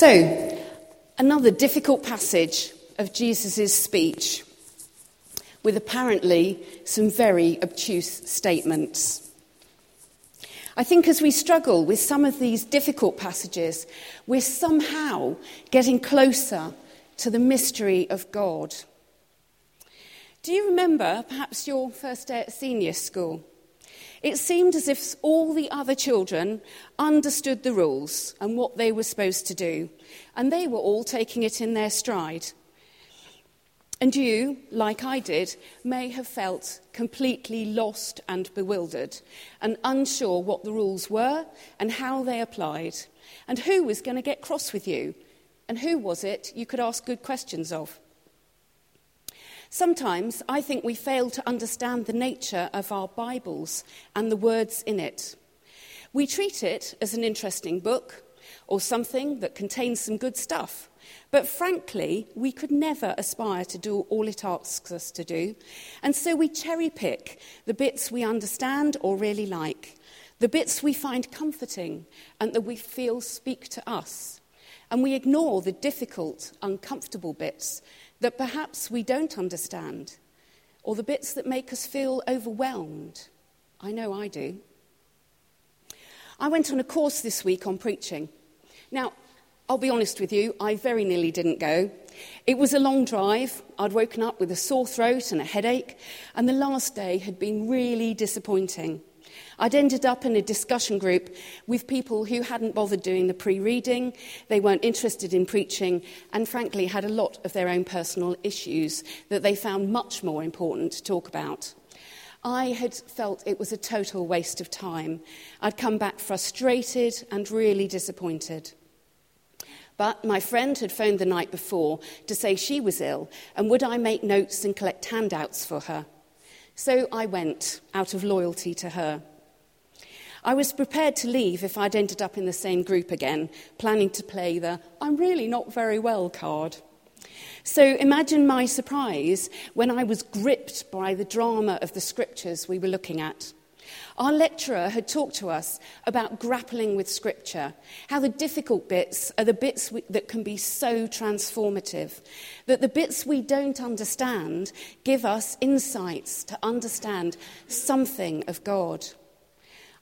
So, another difficult passage of Jesus' speech with apparently some very obtuse statements. I think as we struggle with some of these difficult passages, we're somehow getting closer to the mystery of God. Do you remember perhaps your first day at senior school? It seemed as if all the other children understood the rules and what they were supposed to do, and they were all taking it in their stride. And you, like I did, may have felt completely lost and bewildered and unsure what the rules were and how they applied, and who was going to get cross with you, and who was it you could ask good questions of. Sometimes I think we fail to understand the nature of our Bibles and the words in it. We treat it as an interesting book or something that contains some good stuff. But frankly, we could never aspire to do all it asks us to do. And so we cherry pick the bits we understand or really like, the bits we find comforting and that we feel speak to us. And we ignore the difficult, uncomfortable bits that perhaps we don't understand, or the bits that make us feel overwhelmed. I know I do. I went on a course this week on preaching. Now, I'll be honest with you, I very nearly didn't go. It was a long drive. I'd woken up with a sore throat and a headache, and the last day had been really disappointing. I'd ended up in a discussion group with people who hadn't bothered doing the pre reading, they weren't interested in preaching, and frankly had a lot of their own personal issues that they found much more important to talk about. I had felt it was a total waste of time. I'd come back frustrated and really disappointed. But my friend had phoned the night before to say she was ill and would I make notes and collect handouts for her. So I went out of loyalty to her. I was prepared to leave if I'd ended up in the same group again, planning to play the I'm really not very well card. So imagine my surprise when I was gripped by the drama of the scriptures we were looking at. Our lecturer had talked to us about grappling with Scripture, how the difficult bits are the bits we, that can be so transformative, that the bits we don't understand give us insights to understand something of God.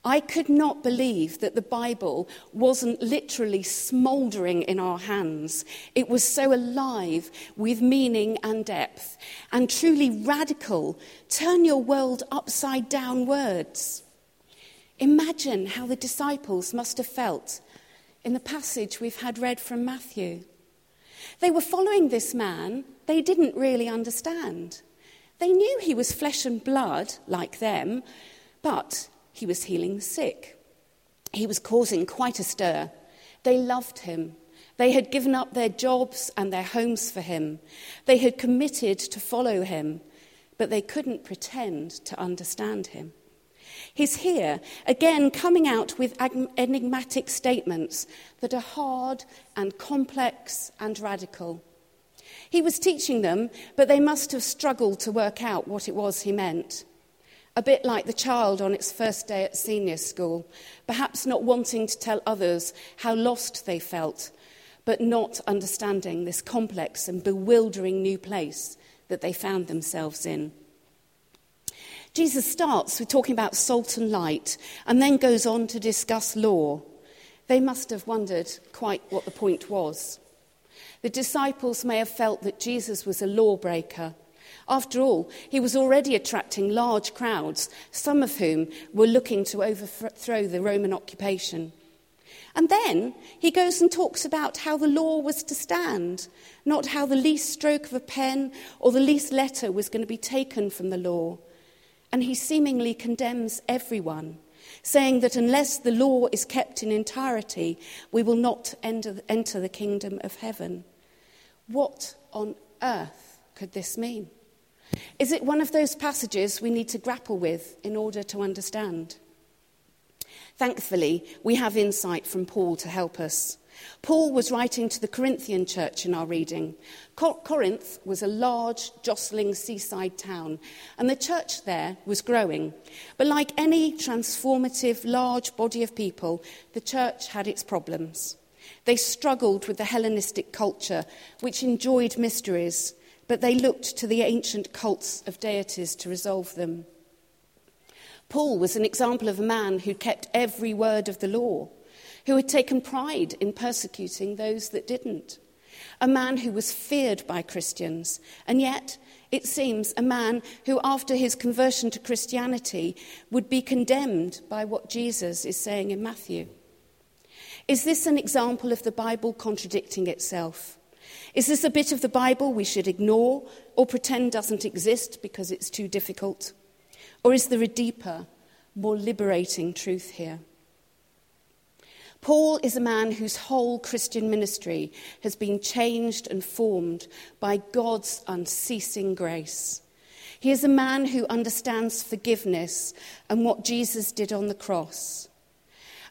I could not believe that the Bible wasn't literally smouldering in our hands. It was so alive with meaning and depth and truly radical. Turn your world upside down words. Imagine how the disciples must have felt in the passage we've had read from Matthew. They were following this man they didn't really understand. They knew he was flesh and blood like them, but he was healing the sick. He was causing quite a stir. They loved him. They had given up their jobs and their homes for him. They had committed to follow him, but they couldn't pretend to understand him. He's here, again, coming out with enigmatic statements that are hard and complex and radical. He was teaching them, but they must have struggled to work out what it was he meant a bit like the child on its first day at senior school, perhaps not wanting to tell others how lost they felt, but not understanding this complex and bewildering new place that they found themselves in. Jesus starts with talking about salt and light and then goes on to discuss law. They must have wondered quite what the point was. The disciples may have felt that Jesus was a lawbreaker after all, he was already attracting large crowds, some of whom were looking to overthrow the Roman occupation. And then he goes and talks about how the law was to stand, not how the least stroke of a pen or the least letter was going to be taken from the law. And he seemingly condemns everyone, saying that unless the law is kept in entirety, we will not enter the kingdom of heaven. What on earth could this mean? Is it one of those passages we need to grapple with in order to understand? Thankfully, we have insight from Paul to help us. Paul was writing to the Corinthian church in our reading. Corinth was a large, jostling seaside town, and the church there was growing. But like any transformative, large body of people, the church had its problems. They struggled with the Hellenistic culture, which enjoyed mysteries, but they looked to the ancient cults of deities to resolve them. Paul was an example of a man who kept every word of the law, who had taken pride in persecuting those that didn't, a man who was feared by Christians, and yet, it seems, a man who, after his conversion to Christianity, would be condemned by what Jesus is saying in Matthew. Is this an example of the Bible contradicting itself? Is this a bit of the Bible we should ignore or pretend doesn't exist because it's too difficult? Or is there a deeper, more liberating truth here? Paul is a man whose whole Christian ministry has been changed and formed by God's unceasing grace. He is a man who understands forgiveness and what Jesus did on the cross.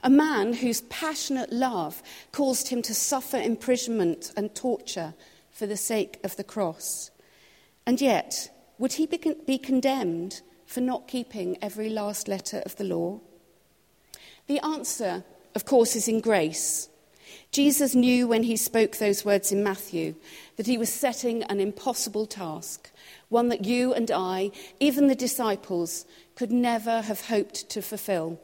A man whose passionate love caused him to suffer imprisonment and torture for the sake of the cross. And yet, would he be, con- be condemned for not keeping every last letter of the law? The answer, of course, is in grace. Jesus knew when he spoke those words in Matthew that he was setting an impossible task, one that you and I, even the disciples, could never have hoped to fulfill.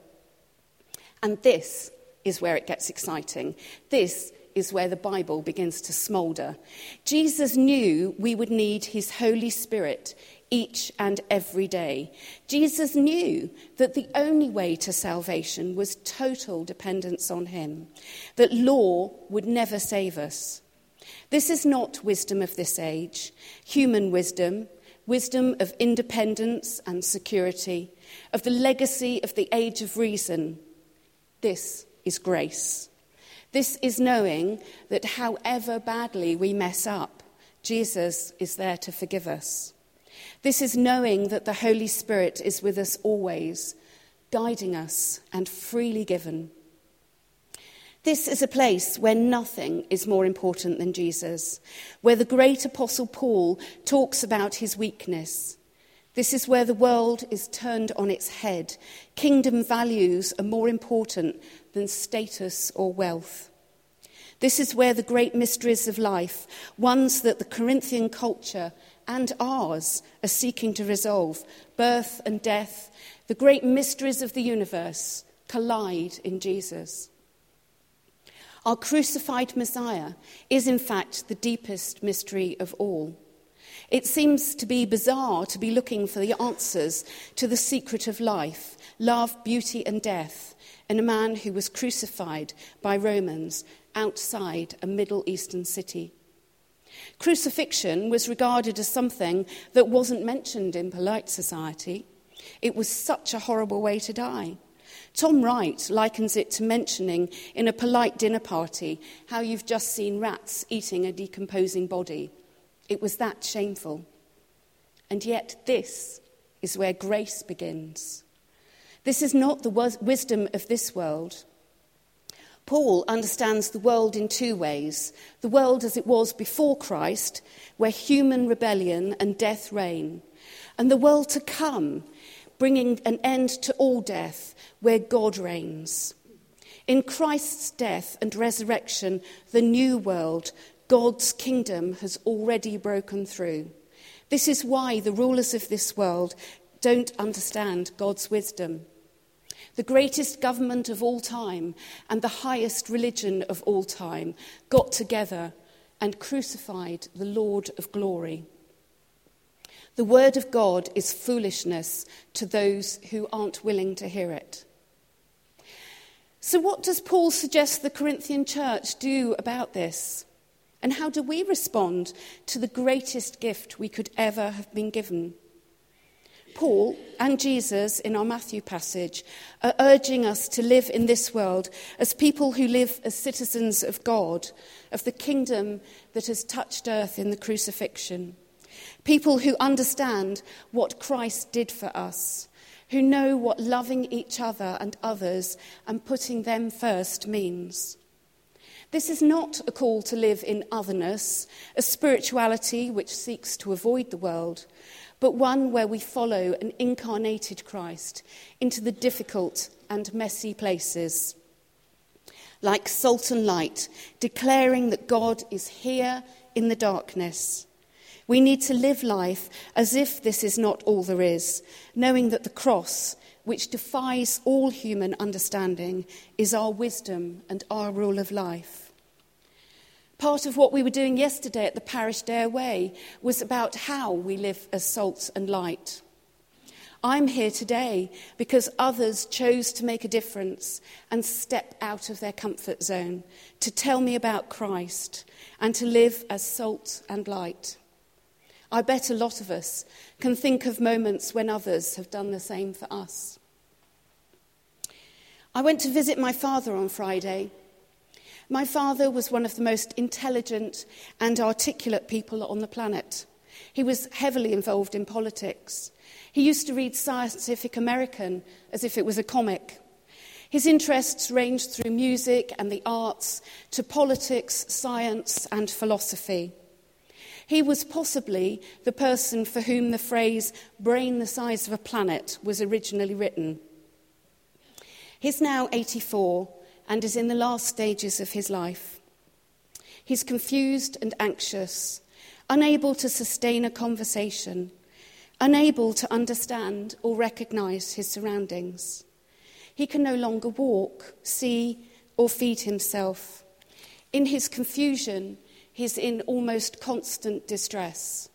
And this is where it gets exciting. This is where the Bible begins to smoulder. Jesus knew we would need his Holy Spirit each and every day. Jesus knew that the only way to salvation was total dependence on him, that law would never save us. This is not wisdom of this age, human wisdom, wisdom of independence and security, of the legacy of the age of reason this is grace. This is knowing that however badly we mess up, Jesus is there to forgive us. This is knowing that the Holy Spirit is with us always, guiding us and freely given. This is a place where nothing is more important than Jesus, where the great Apostle Paul talks about his weakness this is where the world is turned on its head. Kingdom values are more important than status or wealth. This is where the great mysteries of life, ones that the Corinthian culture and ours are seeking to resolve, birth and death, the great mysteries of the universe, collide in Jesus. Our crucified Messiah is, in fact, the deepest mystery of all. It seems to be bizarre to be looking for the answers to the secret of life, love, beauty, and death in a man who was crucified by Romans outside a Middle Eastern city. Crucifixion was regarded as something that wasn't mentioned in polite society. It was such a horrible way to die. Tom Wright likens it to mentioning in a polite dinner party how you've just seen rats eating a decomposing body. It was that shameful. And yet, this is where grace begins. This is not the wisdom of this world. Paul understands the world in two ways the world as it was before Christ, where human rebellion and death reign, and the world to come, bringing an end to all death, where God reigns. In Christ's death and resurrection, the new world, God's kingdom has already broken through. This is why the rulers of this world don't understand God's wisdom. The greatest government of all time and the highest religion of all time got together and crucified the Lord of glory. The word of God is foolishness to those who aren't willing to hear it. So, what does Paul suggest the Corinthian church do about this? And how do we respond to the greatest gift we could ever have been given? Paul and Jesus in our Matthew passage are urging us to live in this world as people who live as citizens of God, of the kingdom that has touched earth in the crucifixion. People who understand what Christ did for us, who know what loving each other and others and putting them first means. This is not a call to live in otherness, a spirituality which seeks to avoid the world, but one where we follow an incarnated Christ into the difficult and messy places. like salt and light, declaring that God is here in the darkness. We need to live life as if this is not all there is, knowing that the cross, which defies all human understanding, is our wisdom and our rule of life. Part of what we were doing yesterday at the Parish Day Away was about how we live as salt and light. I'm here today because others chose to make a difference and step out of their comfort zone to tell me about Christ and to live as salt and light. I bet a lot of us can think of moments when others have done the same for us. I went to visit my father on Friday. My father was one of the most intelligent and articulate people on the planet. He was heavily involved in politics. He used to read Scientific American as if it was a comic. His interests ranged through music and the arts to politics, science, and philosophy. He was possibly the person for whom the phrase brain the size of a planet was originally written. He's now 84 and is in the last stages of his life. He's confused and anxious, unable to sustain a conversation unable to understand or recognize his surroundings. He can no longer walk, see, or feed himself. In his confusion, he's in almost constant distress.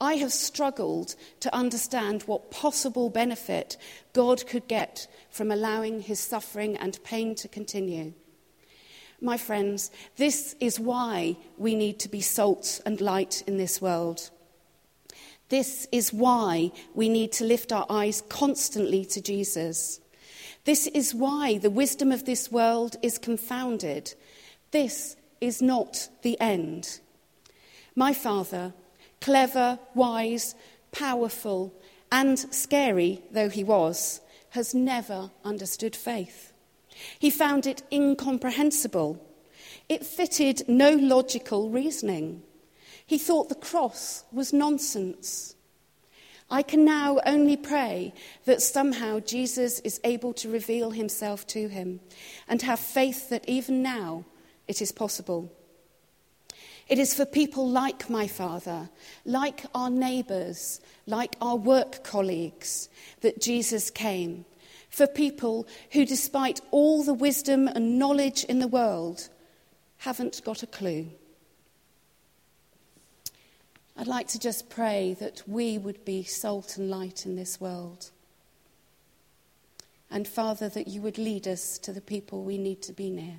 I have struggled to understand what possible benefit God could get from allowing his suffering and pain to continue. My friends, this is why we need to be salt and light in this world. This is why we need to lift our eyes constantly to Jesus. This is why the wisdom of this world is confounded. This is not the end. My father, clever, wise, powerful, and scary though he was, has never understood faith. He found it incomprehensible. It fitted no logical reasoning. He thought the cross was nonsense. I can now only pray that somehow Jesus is able to reveal himself to him and have faith that even now it is possible. It is for people like my father, like our neighbours, like our work colleagues, that Jesus came. For people who, despite all the wisdom and knowledge in the world, haven't got a clue. I'd like to just pray that we would be salt and light in this world. And Father, that you would lead us to the people we need to be near.